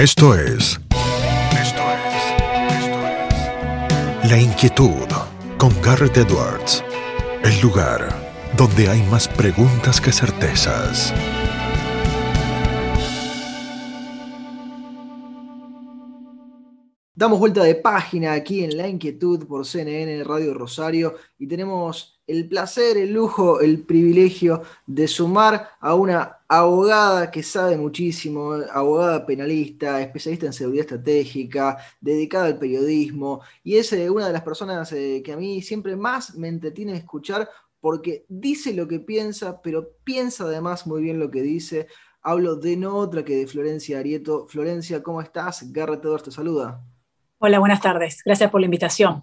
Esto es. Esto es. Esto es. La inquietud con Garrett Edwards. El lugar donde hay más preguntas que certezas. Damos vuelta de página aquí en La Inquietud por CNN Radio Rosario y tenemos el placer, el lujo, el privilegio de sumar a una abogada que sabe muchísimo, abogada penalista, especialista en seguridad estratégica, dedicada al periodismo y es eh, una de las personas eh, que a mí siempre más me entretiene escuchar porque dice lo que piensa, pero piensa además muy bien lo que dice. Hablo de no otra que de Florencia Arieto. Florencia, ¿cómo estás? Edwards te saluda. Hola, buenas tardes. Gracias por la invitación.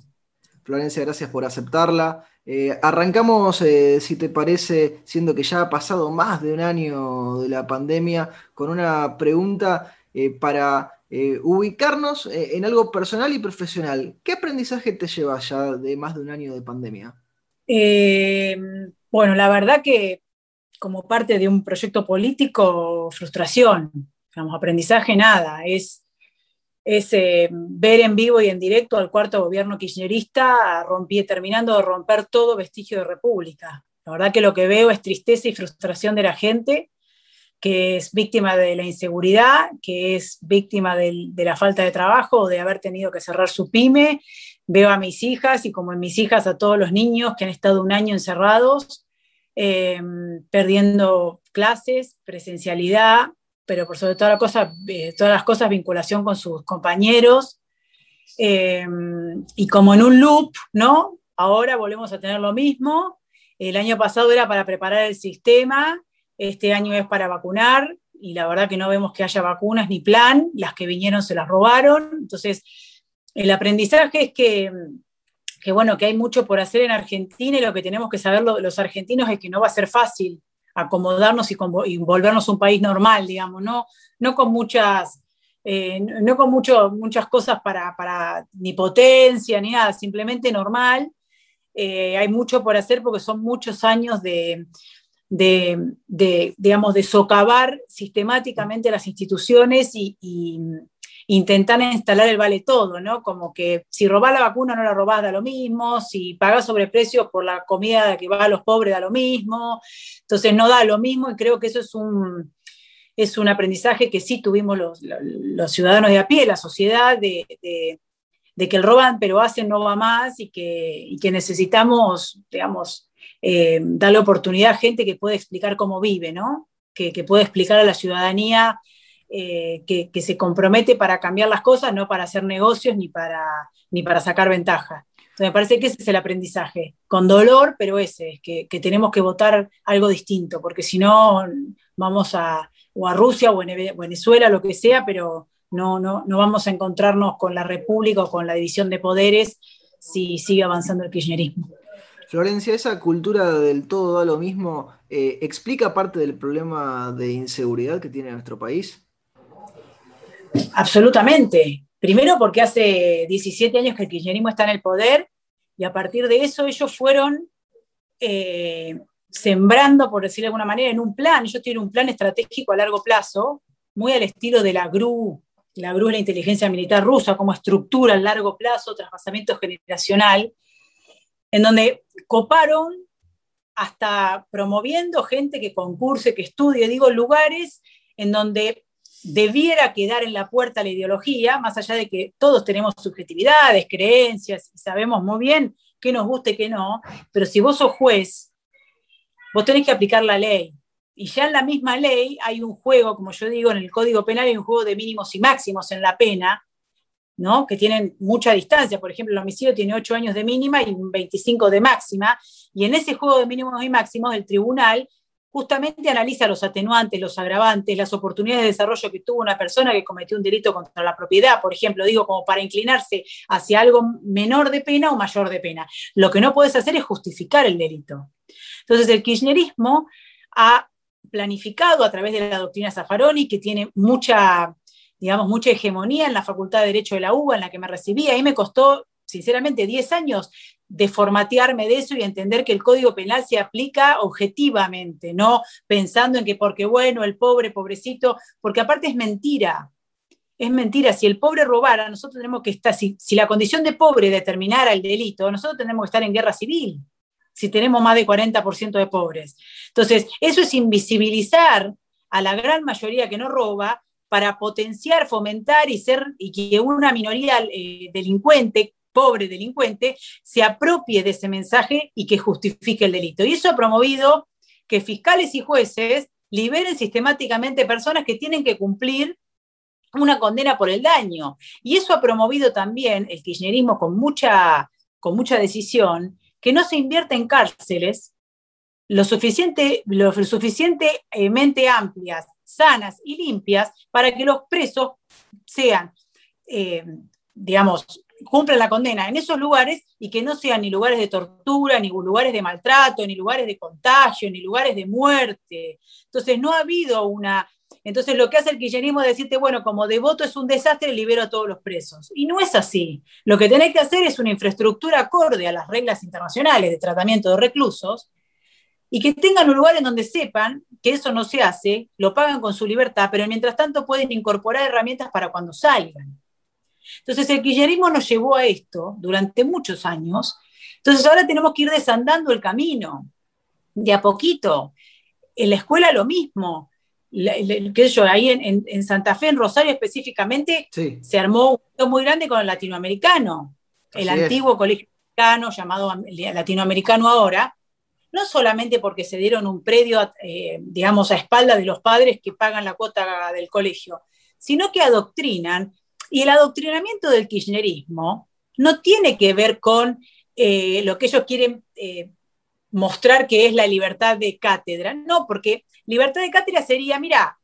Florencia, gracias por aceptarla. Eh, arrancamos, eh, si te parece, siendo que ya ha pasado más de un año de la pandemia, con una pregunta eh, para ubicarnos en algo personal y profesional. ¿Qué aprendizaje te lleva ya de más de un año de pandemia? bueno, la verdad que como parte de un proyecto político, frustración. Digamos, aprendizaje nada. Es es eh, ver en vivo y en directo al cuarto gobierno kirchnerista rompí, terminando de romper todo vestigio de república. La verdad que lo que veo es tristeza y frustración de la gente que es víctima de la inseguridad, que es víctima de la falta de trabajo, de haber tenido que cerrar su pyme. Veo a mis hijas y como en mis hijas a todos los niños que han estado un año encerrados, eh, perdiendo clases, presencialidad, pero por sobre toda la cosa, todas las cosas, vinculación con sus compañeros. Eh, y como en un loop, ¿no? Ahora volvemos a tener lo mismo. El año pasado era para preparar el sistema, este año es para vacunar, y la verdad que no vemos que haya vacunas ni plan, las que vinieron se las robaron. Entonces, el aprendizaje es que, que bueno, que hay mucho por hacer en Argentina y lo que tenemos que saber los argentinos es que no va a ser fácil acomodarnos y, volvernos un país normal, digamos, no, no con muchas, eh, no con mucho, muchas cosas para, para, ni potencia ni nada, simplemente normal. Eh, hay mucho por hacer porque son muchos años de, de, de, digamos, de socavar sistemáticamente las instituciones y, intentar instalar el vale todo, ¿no? Como que si robás la vacuna no la robás da lo mismo, si pagás sobreprecios por la comida que va a los pobres da lo mismo, entonces no da lo mismo y creo que eso es un, es un aprendizaje que sí tuvimos los, los ciudadanos de a pie, la sociedad, de, de, que el roban pero hacen no va más y que, y que necesitamos, digamos, eh, darle oportunidad a gente que puede explicar cómo vive, ¿no? Que, que puede explicar a la ciudadanía eh, que, se compromete para cambiar las cosas, no para hacer negocios ni para, ni para sacar ventaja. Entonces me parece que ese es el aprendizaje, con dolor, pero ese, que, que tenemos que votar algo distinto, porque si no vamos a, o a Rusia o en Venezuela, lo que sea, pero no, no, no vamos a encontrarnos con la República o con la división de poderes si sigue avanzando el kirchnerismo. Florencia, esa cultura del todo da lo mismo, eh, ¿explica parte del problema de inseguridad que tiene nuestro país? Absolutamente. Primero porque hace 17 años que el kirchnerismo está en el poder y a partir de eso ellos fueron eh, sembrando, por decirlo de alguna manera, en un plan. Ellos tienen un plan estratégico a largo plazo, muy al estilo de la GRU, la GRU es la inteligencia militar rusa, como estructura a largo plazo, traspasamiento generacional, en donde coparon hasta promoviendo gente que concurse, que estudie, digo, lugares en donde debiera quedar en la puerta la ideología, más allá de que todos tenemos subjetividades, creencias, sabemos muy bien qué nos gusta y qué no, pero si vos sos juez, vos tenés que aplicar la ley. Y ya en la misma ley hay un juego, como yo digo, en el Código Penal hay un juego de mínimos y máximos en la pena, ¿no? que tienen mucha distancia. Por ejemplo, el homicidio tiene 8 años de mínima y 25 de máxima, y en ese juego de mínimos y máximos el tribunal justamente analiza los atenuantes, los agravantes, las oportunidades de desarrollo que tuvo una persona que cometió un delito contra la propiedad, por ejemplo, digo, como para inclinarse hacia algo menor de pena o mayor de pena. Lo que no puedes hacer es justificar el delito. Entonces, el kirchnerismo ha planificado a través de la doctrina Zaffaroni, que tiene mucha, digamos, mucha hegemonía en la Facultad de Derecho de la UBA, en la que me recibí. Ahí me costó, sinceramente, 10 años de formatearme de eso y entender que el código penal se aplica objetivamente, no pensando en que porque bueno, el pobre, pobrecito, porque aparte es mentira. es mentira. Si el pobre robara, nosotros tenemos que estar, si, si, la condición de pobre determinara el delito, nosotros tenemos que estar en guerra civil, si tenemos más de 40% de pobres. Entonces, eso es invisibilizar a la gran mayoría que no roba para potenciar, fomentar y ser y que una minoría eh, delincuente, pobre delincuente, se apropie de ese mensaje y que justifique el delito. Y eso ha promovido que fiscales y jueces liberen sistemáticamente personas que tienen que cumplir una condena por el daño. Y eso ha promovido también el kirchnerismo con mucha, con mucha decisión, que no se invierta en cárceles lo, suficiente, lo suficientemente amplias, sanas y limpias para que los presos sean, eh, digamos, cumplan la condena en esos lugares y que no sean ni lugares de tortura, ni lugares de maltrato, ni lugares de contagio, ni lugares de muerte. Entonces, no ha habido una... Entonces, lo que hace el kirchnerismo es decirte, bueno, como devoto es un desastre, libero a todos los presos. Y no es así. Lo que tenés que hacer es una infraestructura acorde a las reglas internacionales de tratamiento de reclusos, y que tengan un lugar en donde sepan que eso no se hace, lo pagan con su libertad, pero mientras tanto pueden incorporar herramientas para cuando salgan. Entonces el kirchnerismo nos llevó a esto durante muchos años, entonces ahora tenemos que ir desandando el camino, de a poquito. En la escuela lo mismo. qué yo, ahí en, Santa Fe, en Rosario específicamente, se armó un muy grande con el latinoamericano, el antiguo colegio llamado latinoamericano ahora, no solamente porque se dieron un predio, eh, digamos, a espalda de los padres que pagan la cuota del colegio, sino que adoctrinan. Y el adoctrinamiento del kirchnerismo no tiene que ver con eh, lo que ellos quieren eh, mostrar que es la libertad de cátedra, no, porque libertad de cátedra sería, mira,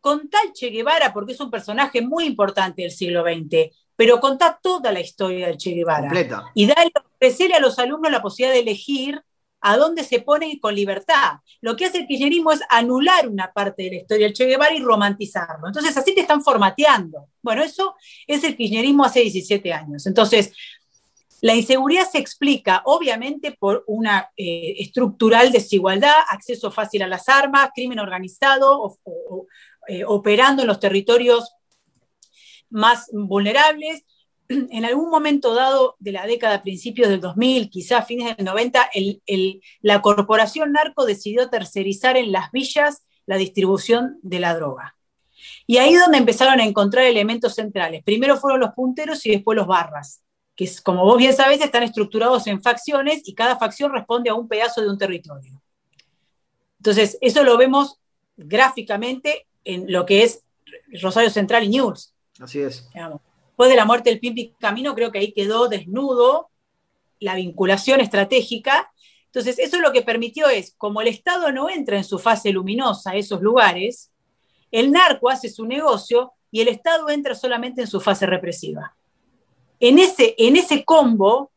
con tal Che Guevara, porque es un personaje muy importante del siglo XX, pero contá toda la historia del Che Guevara. Y dale, ofrecerle a los alumnos la posibilidad de elegir a dónde se pone con libertad. Lo que hace el kirchnerismo es anular una parte de la historia del Che Guevara y romantizarlo. Entonces, así te están formateando. Bueno, eso es el kirchnerismo hace 17 años. Entonces, la inseguridad se explica, obviamente, por una eh, estructural desigualdad, acceso fácil a las armas, crimen organizado, eh, operando en los territorios más vulnerables, en algún momento dado de la década, principios del 2000, quizás fines del 90, la corporación narco decidió tercerizar en las villas la distribución de la droga. Y ahí es donde empezaron a encontrar elementos centrales. Primero fueron los punteros y después los barras, que como vos bien sabés están estructurados en facciones y cada facción responde a un pedazo de un territorio. Entonces, eso lo vemos gráficamente en lo que es Rosario Central y News. Así es después de la muerte del Pimpi Camino, creo que ahí quedó desnudo la vinculación estratégica. Entonces, eso lo que permitió es, como el Estado no entra en su fase luminosa a esos lugares, el narco hace su negocio y el Estado entra solamente en su fase represiva. En ese, en ese combo,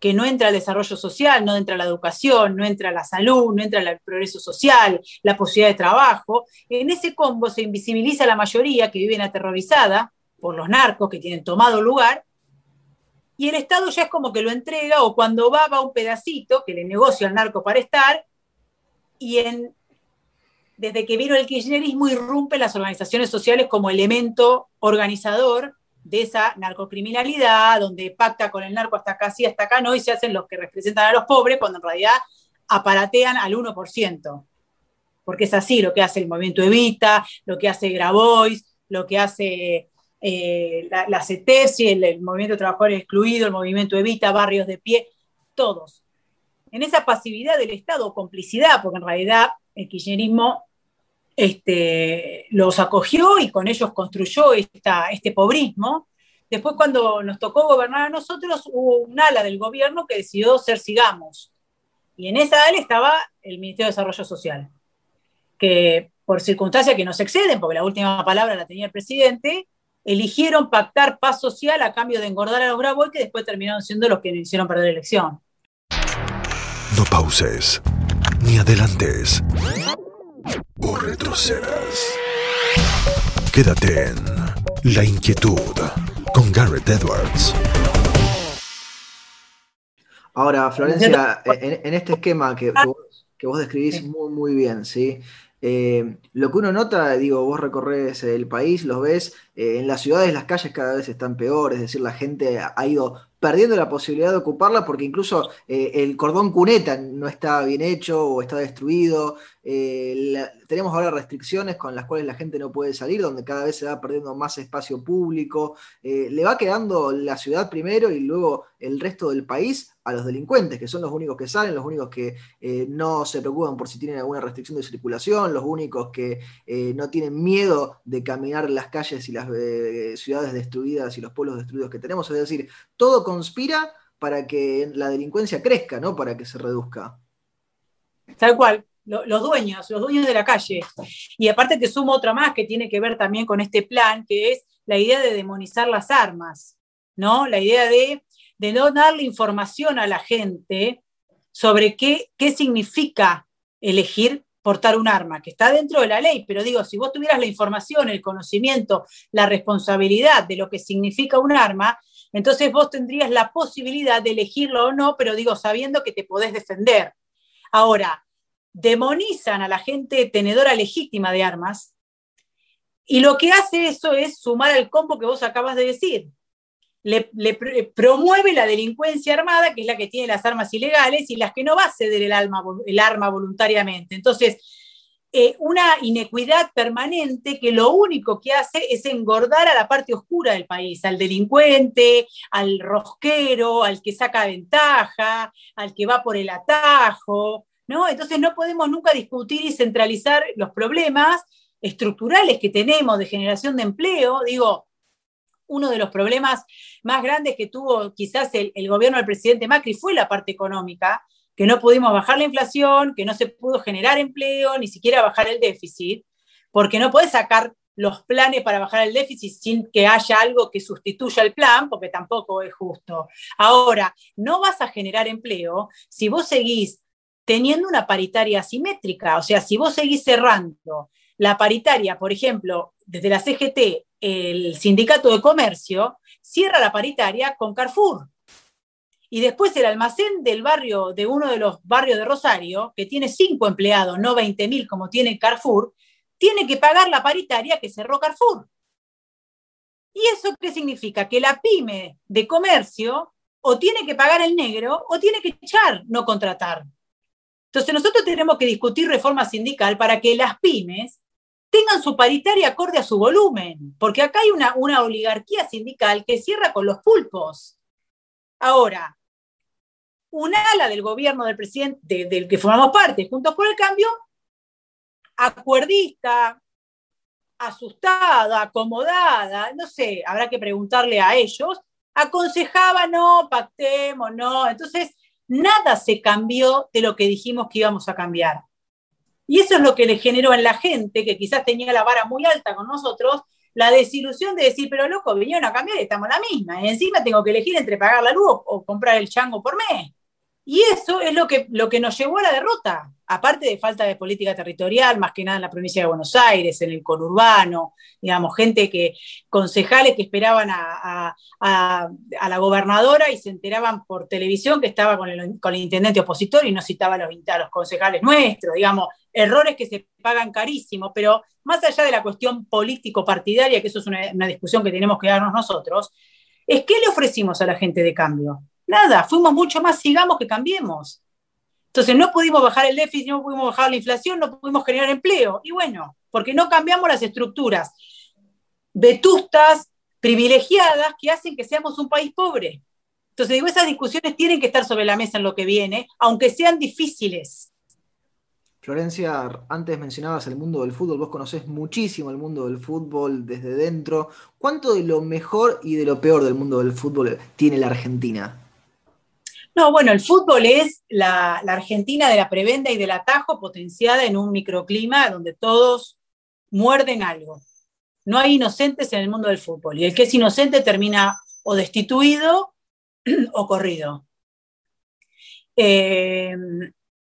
que no entra el desarrollo social, no entra la educación, no entra la salud, no entra el progreso social, la posibilidad de trabajo, en ese combo se invisibiliza la mayoría que vive aterrorizada por los narcos que tienen tomado lugar, y el Estado ya es como que lo entrega o cuando va, va un pedacito que le negocia al narco para estar, y desde que vino el kirchnerismo irrumpe las organizaciones sociales como elemento organizador de esa narcocriminalidad, donde pacta con el narco hasta acá sí, hasta acá no, y se hacen los que representan a los pobres, cuando en realidad aparatean al 1%. Porque es así lo que hace el movimiento Evita, lo que hace Grabois, lo que hace eh, la, la CETESI, el, Movimiento de Trabajadores Excluidos, el Movimiento Evita, Barrios de Pie, todos. En esa pasividad del Estado, complicidad, porque en realidad el kirchnerismo este, los acogió y con ellos construyó esta, este pobrismo. Después, cuando nos tocó gobernar a nosotros, hubo un ala del gobierno que decidió ser Sigamos. Y en esa ala estaba el Ministerio de Desarrollo Social, que por circunstancias que nos exceden, porque la última palabra la tenía el presidente, eligieron pactar paz social a cambio de engordar a los Grabois, que después terminaron siendo los que hicieron perder la elección. No pauses, ni adelantes, o retrocedas. Quédate en La Inquietud con Garrett Edwards. Ahora, Florencia, en, este esquema que, vos, describís muy, muy bien, ¿sí? Eh, lo que uno nota, digo, vos recorres el país, los ves, eh, en las ciudades las calles cada vez están peores, es decir, la gente ha ido perdiendo la posibilidad de ocuparla porque incluso eh, el cordón cuneta no está bien hecho o está destruido. Eh, tenemos ahora restricciones con las cuales la gente no puede salir, donde cada vez se va perdiendo más espacio público. Eh, le va quedando la ciudad primero y luego el resto del país a los delincuentes, que son los únicos que salen, los únicos que no se preocupan por si tienen alguna restricción de circulación, los únicos que no tienen miedo de caminar las calles y las ciudades destruidas y los pueblos destruidos que tenemos. Es decir, todo conspira para que la delincuencia crezca, ¿no? Para que se reduzca. Tal cual, los dueños, los dueños de la calle. Y aparte te sumo otra más que tiene que ver también con este plan, que es la idea de demonizar las armas, ¿no? La idea de, de no darle información a la gente sobre qué, qué significa elegir portar un arma, que está dentro de la ley, pero digo, si vos tuvieras la información, el conocimiento, la responsabilidad de lo que significa un arma, entonces vos tendrías la posibilidad de elegirlo o no, pero digo, sabiendo que te podés defender. Ahora, demonizan a la gente tenedora legítima de armas y lo que hace eso es sumar al combo que vos acabas de decir. Le, promueve la delincuencia armada, que es la que tiene las armas ilegales, y las que no va a ceder el, el arma voluntariamente. Entonces, eh, una inequidad permanente que lo único que hace es engordar a la parte oscura del país, al delincuente, al rosquero, al que saca ventaja, al que va por el atajo, ¿no? Entonces no podemos nunca discutir y centralizar los problemas estructurales que tenemos de generación de empleo. Digo, uno de los problemas más grandes que tuvo quizás el, el gobierno del presidente Macri fue la parte económica, que no pudimos bajar la inflación, que no se pudo generar empleo, ni siquiera bajar el déficit, porque no puedes sacar los planes para bajar el déficit sin que haya algo que sustituya el plan, porque tampoco es justo. Ahora, no vas a generar empleo si vos seguís teniendo una paritaria asimétrica, o sea, si vos seguís cerrando la paritaria, por ejemplo, desde la CGT, el sindicato de comercio cierra la paritaria con Carrefour. Y después el almacén del barrio, de uno de los barrios de Rosario, que tiene cinco empleados, no 20 mil como tiene Carrefour, tiene que pagar la paritaria que cerró Carrefour. ¿Y eso qué significa? Que la pyme de comercio o tiene que pagar el negro o tiene que echar, no contratar. Entonces nosotros tenemos que discutir reforma sindical para que las pymes tengan su paritaria acorde a su volumen, porque acá hay una, oligarquía sindical que cierra con los pulpos. Ahora, un ala del gobierno del presidente, del que formamos parte, Juntos por el Cambio, acuerdista, asustada, acomodada, no sé, habrá que preguntarle a ellos, aconsejaba, no, pactemos, no. Entonces, nada se cambió de lo que dijimos que íbamos a cambiar. Y eso es lo que le generó en la gente, que quizás tenía la vara muy alta con nosotros, la desilusión de decir, pero loco, vinieron a cambiar y estamos la misma. Y encima tengo que elegir entre pagar la luz o comprar el chango por mes. Y eso es lo que, lo que nos llevó a la derrota, aparte de falta de política territorial, más que nada en la provincia de Buenos Aires, en el conurbano, digamos, gente que, concejales que esperaban a, la gobernadora y se enteraban por televisión que estaba con el, con el intendente opositor y no citaba a los, a los concejales nuestros, digamos, errores que se pagan carísimo, pero más allá de la cuestión político-partidaria, que eso es una, una discusión que tenemos que darnos nosotros, es qué le ofrecimos a la gente de cambio. Nada, fuimos mucho más, sigamos que cambiemos. Entonces no pudimos bajar el déficit, no pudimos bajar la inflación, no pudimos generar empleo. Y bueno, porque no cambiamos las estructuras vetustas, privilegiadas, que hacen que seamos un país pobre. Entonces digo, esas discusiones tienen que estar sobre la mesa en lo que viene, aunque sean difíciles. Florencia, antes mencionabas el mundo del fútbol, vos conocés muchísimo el mundo del fútbol desde dentro. ¿Cuánto de lo mejor y de lo peor del mundo del fútbol tiene la Argentina? No, bueno, el fútbol es la, Argentina de la prebenda y del atajo potenciada en un microclima donde todos muerden algo. No hay inocentes en el mundo del fútbol y el que es inocente termina o destituido o corrido. Eh,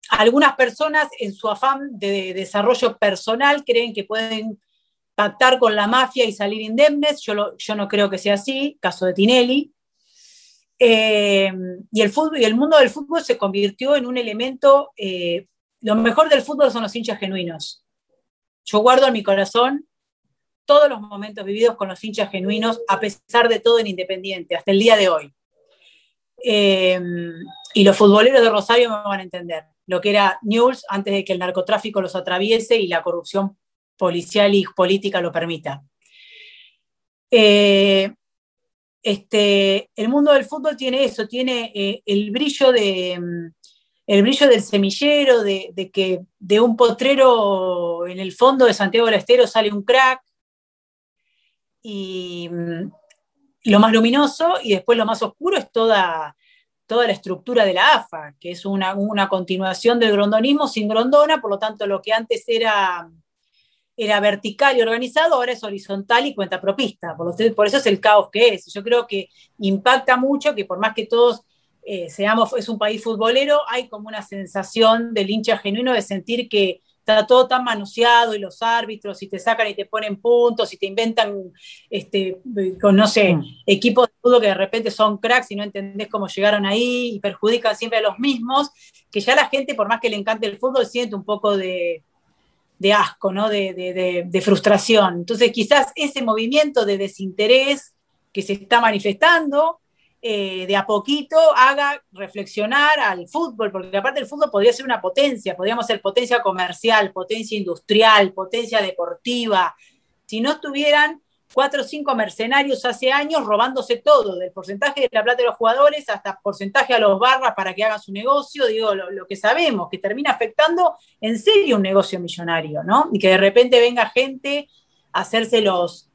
algunas personas en su afán de desarrollo personal creen que pueden pactar con la mafia y salir indemnes. Yo, yo no creo que sea así, caso de Tinelli. Eh, y, el fútbol, y el mundo del fútbol se convirtió en un elemento, eh, lo mejor del fútbol son los hinchas genuinos. yo guardo en mi corazón todos los momentos vividos con los hinchas genuinos, a pesar de todo en Independiente, hasta el día de hoy. Eh, y los futboleros de Rosario me van a entender lo que era News antes de que el narcotráfico los atraviese y la corrupción policial y política lo permita. Eh, este, el mundo del fútbol tiene eso, tiene eh, el, brillo de, mm, el brillo del semillero, de, que de un potrero en el fondo de Santiago del Estero sale un crack, y mm, lo más luminoso, y después lo más oscuro es toda, toda la estructura de la AFA, que es una, una continuación del grondonismo sin grondona, por lo tanto lo que antes era era vertical y organizado, ahora es horizontal y cuenta propista. Por, por, eso es el caos que es. Yo creo que impacta mucho que por más que todos eh, seamos, es un país futbolero, hay como una sensación del hincha genuino de sentir que está todo tan manoseado y los árbitros y te sacan y te ponen puntos y te inventan, este, con, no sé, mm. equipos de fútbol que de repente son cracks y no entendés cómo llegaron ahí y perjudican siempre a los mismos, que ya la gente, por más que le encante el fútbol, siente un poco de, de asco, ¿no? De, frustración. Entonces, quizás ese movimiento de desinterés que se está manifestando, eh, de a poquito haga reflexionar al fútbol, porque aparte el fútbol podría ser una potencia, podríamos ser potencia comercial, potencia industrial, potencia deportiva, si no estuvieran cuatro o cinco mercenarios hace años robándose todo, del porcentaje de la plata de los jugadores hasta porcentaje a los barras para que hagan su negocio, digo, lo, que sabemos, que termina afectando en serio un negocio millonario, ¿no? Y que de repente venga gente a hacerse los,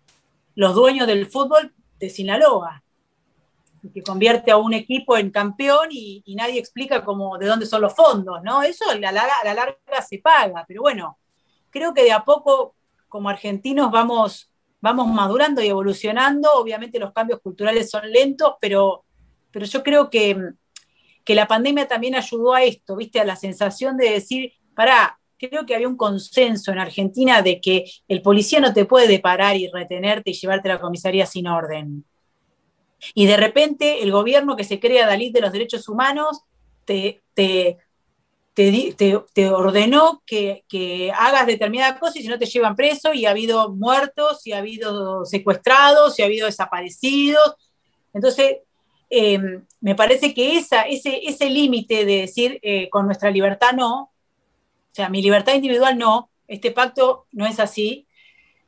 los dueños del fútbol de Sinaloa, y que convierte a un equipo en campeón y, nadie explica cómo, de dónde son los fondos, ¿no? Eso a la, a la larga se paga, pero bueno, creo que de a poco como argentinos vamos vamos madurando y evolucionando. Obviamente los cambios culturales son lentos, pero, pero yo creo que, que la pandemia también ayudó a esto, ¿viste? A la sensación de decir, pará, creo que había un consenso en Argentina de que el policía no te puede parar y retenerte y llevarte a la comisaría sin orden. Y de repente el gobierno que se crea Dalí de los derechos humanos te, te, ordenó que, hagas determinada cosa y si no te llevan preso y ha habido muertos, y ha habido secuestrados, y ha habido desaparecidos. Entonces, eh, me parece que esa, ese, ese límite de decir eh, con nuestra libertad no, o sea, mi libertad individual no, este pacto no es así,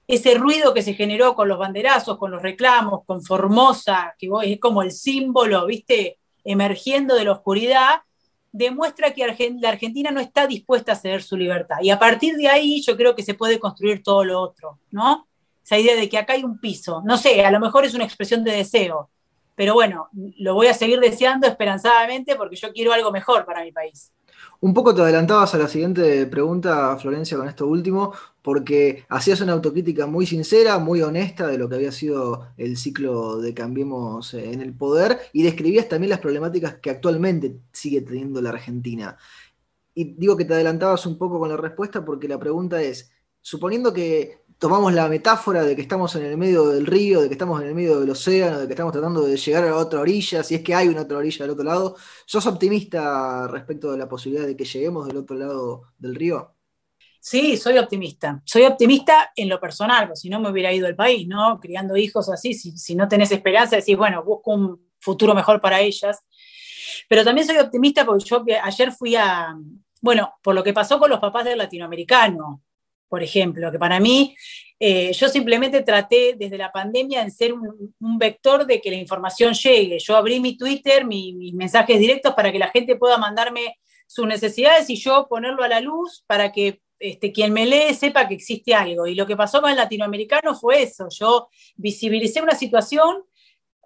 ese ruido que se generó con los banderazos, con los reclamos, con Formosa, que es como el símbolo, viste, emergiendo de la oscuridad, demuestra que la Argentina no está dispuesta a ceder su libertad. Y a partir de ahí yo creo que se puede construir todo lo otro, ¿no? Esa idea de que acá hay un piso. No sé, a lo mejor es una expresión de deseo, pero bueno, lo voy a seguir deseando esperanzadamente porque yo quiero algo mejor para mi país. Un poco te adelantabas a la siguiente pregunta, Florencia, con esto último, porque hacías una autocrítica muy sincera, muy honesta de lo que había sido el ciclo de Cambiemos en el poder y describías también las problemáticas que actualmente sigue teniendo la Argentina. Y digo que te adelantabas un poco con la respuesta porque la pregunta es, suponiendo que tomamos la metáfora de que estamos en el medio del río, de que estamos en el medio del océano, de que estamos tratando de llegar a otra orilla, si es que hay una otra orilla del otro lado, ¿sos optimista respecto de la posibilidad de que lleguemos del otro lado del río? Sí, soy optimista. Soy optimista en lo personal, porque si no me hubiera ido el país, ¿no? Criando hijos así, si, no tenés esperanza, decís, bueno, busco un futuro mejor para ellas. Pero también soy optimista porque yo ayer fui a, bueno, por lo que pasó con los papás del latinoamericano, por ejemplo, que para mí eh, yo simplemente traté desde la pandemia en ser un, vector de que la información llegue. Yo abrí mi Twitter, mis mensajes directos para que la gente pueda mandarme sus necesidades y yo ponerlo a la luz para que este, quien me lee sepa que existe algo. Y lo que pasó con el latinoamericano fue eso. Yo visibilicé una situación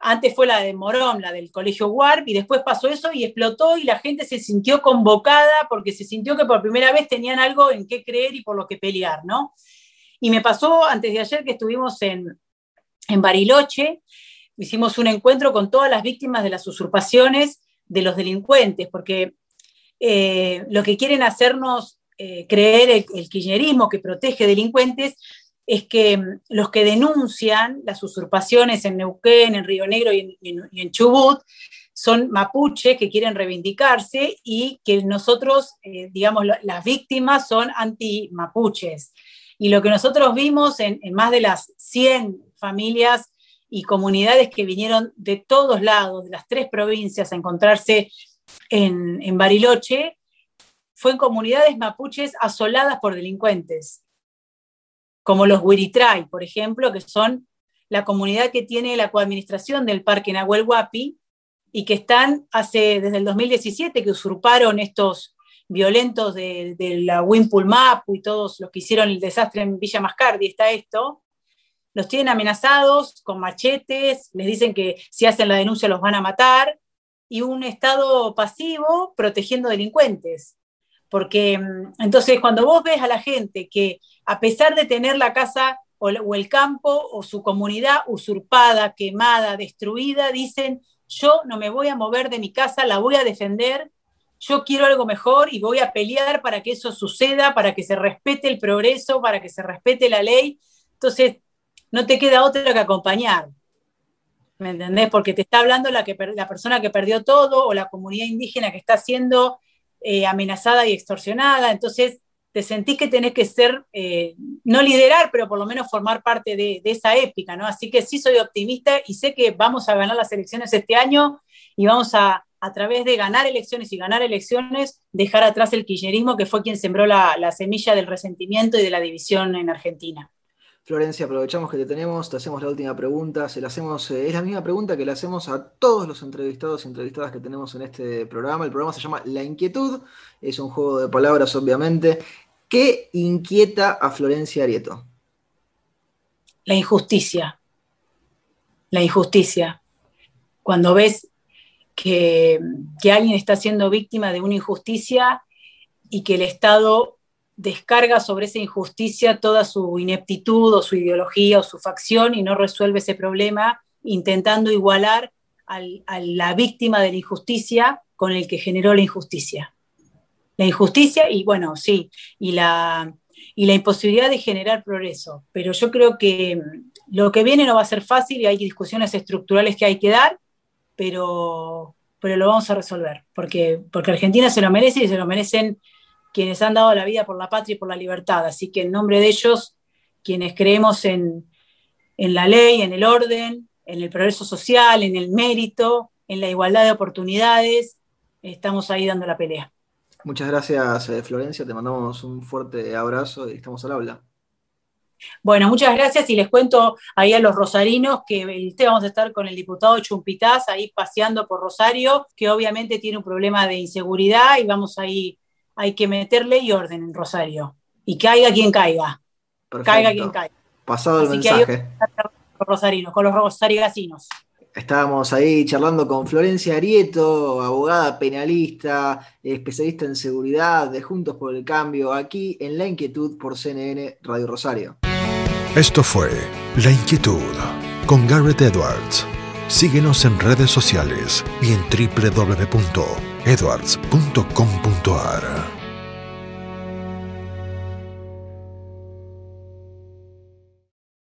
antes fue la de Morón, la del colegio Warp, y después pasó eso y explotó y la gente se sintió convocada porque se sintió que por primera vez tenían algo en qué creer y por lo que pelear, ¿no? Y me pasó antes de ayer que estuvimos en, en Bariloche, hicimos un encuentro con todas las víctimas de las usurpaciones de los delincuentes, porque eh, lo que quieren hacernos eh, creer el, el que protege delincuentes es que mm, los que denuncian las usurpaciones en Neuquén, en Río Negro y en, Chubut son mapuches que quieren reivindicarse y que nosotros, eh, digamos, las víctimas son anti-mapuches. Y lo que nosotros vimos en, más de las 100 familias y comunidades que vinieron de todos lados, de las tres provincias, a encontrarse en, en Bariloche, fue en comunidades mapuches asoladas por delincuentes, como los Huiritray, por ejemplo, que son la comunidad que tiene la coadministración del Parque Nahuel Huapi y que están hace, desde el 2017, que usurparon estos violentos de, la Wimpul Mapu y todos los que hicieron el desastre en Villa Mascardi, está esto, los tienen amenazados con machetes, les dicen que si hacen la denuncia los van a matar, y un Estado pasivo protegiendo delincuentes. Porque mm, entonces cuando vos ves a la gente que a pesar de tener la casa o, el campo o su comunidad usurpada, quemada, destruida, dicen, yo no me voy a mover de mi casa, la voy a defender, yo quiero algo mejor y voy a pelear para que eso suceda, para que se respete el progreso, para que se respete la ley. Entonces, no te queda otra que acompañar. ¿Me entendés? Porque te está hablando la, que, la persona que perdió todo o la comunidad indígena que está siendo eh, amenazada y extorsionada. Entonces, te sentís que tenés que ser, eh, no liderar, pero por lo menos formar parte de, esa épica, ¿no? Así que sí soy optimista y sé que vamos a ganar las elecciones este año y vamos a, a través de ganar elecciones y ganar elecciones, dejar atrás el kirchnerismo que fue quien sembró la, la semilla del resentimiento y de la división en Argentina. Florencia, aprovechamos que te tenemos, te hacemos la última pregunta. Se la hacemos, eh, es la misma pregunta que le hacemos a todos los entrevistados y entrevistadas que tenemos en este programa. El programa se llama La Inquietud, es un juego de palabras, obviamente. ¿Qué inquieta a Florencia Arieto? La injusticia. La injusticia. Cuando ves que, que alguien está siendo víctima de una injusticia y que el Estado descarga sobre esa injusticia toda su ineptitud o su ideología o su facción y no resuelve ese problema intentando igualar a la víctima de la injusticia con el que generó la injusticia. La injusticia y bueno, sí, y la, y la imposibilidad de generar progreso. Pero yo creo que lo que viene no va a ser fácil y hay discusiones estructurales que hay que dar, pero, pero lo vamos a resolver, porque, porque Argentina se lo merece y se lo merecen quienes han dado la vida por la patria y por la libertad. Así que en nombre de ellos, quienes creemos en, la ley, en el orden, en el progreso social, en el mérito, en la igualdad de oportunidades, estamos ahí dando la pelea. Muchas gracias, eh, Florencia. Te mandamos un fuerte abrazo y estamos al habla. Bueno, muchas gracias y les cuento ahí a los rosarinos que el vamos a estar con el diputado Chumpitaz ahí paseando por Rosario, que obviamente tiene un problema de inseguridad y vamos ahí hay que meterle y orden en Rosario. Y caiga quien caiga. Caiga quien caiga. Pasado el mensaje. Rosarinos, con los rosarigasinos. Estábamos ahí charlando con Florencia Arieto, abogada penalista, especialista en seguridad de Juntos por el Cambio, aquí en La Inquietud por CNN Radio Rosario. Esto fue La Inquietud con Garrett Edwards. Síguenos en redes sociales y en www edwards.com.ar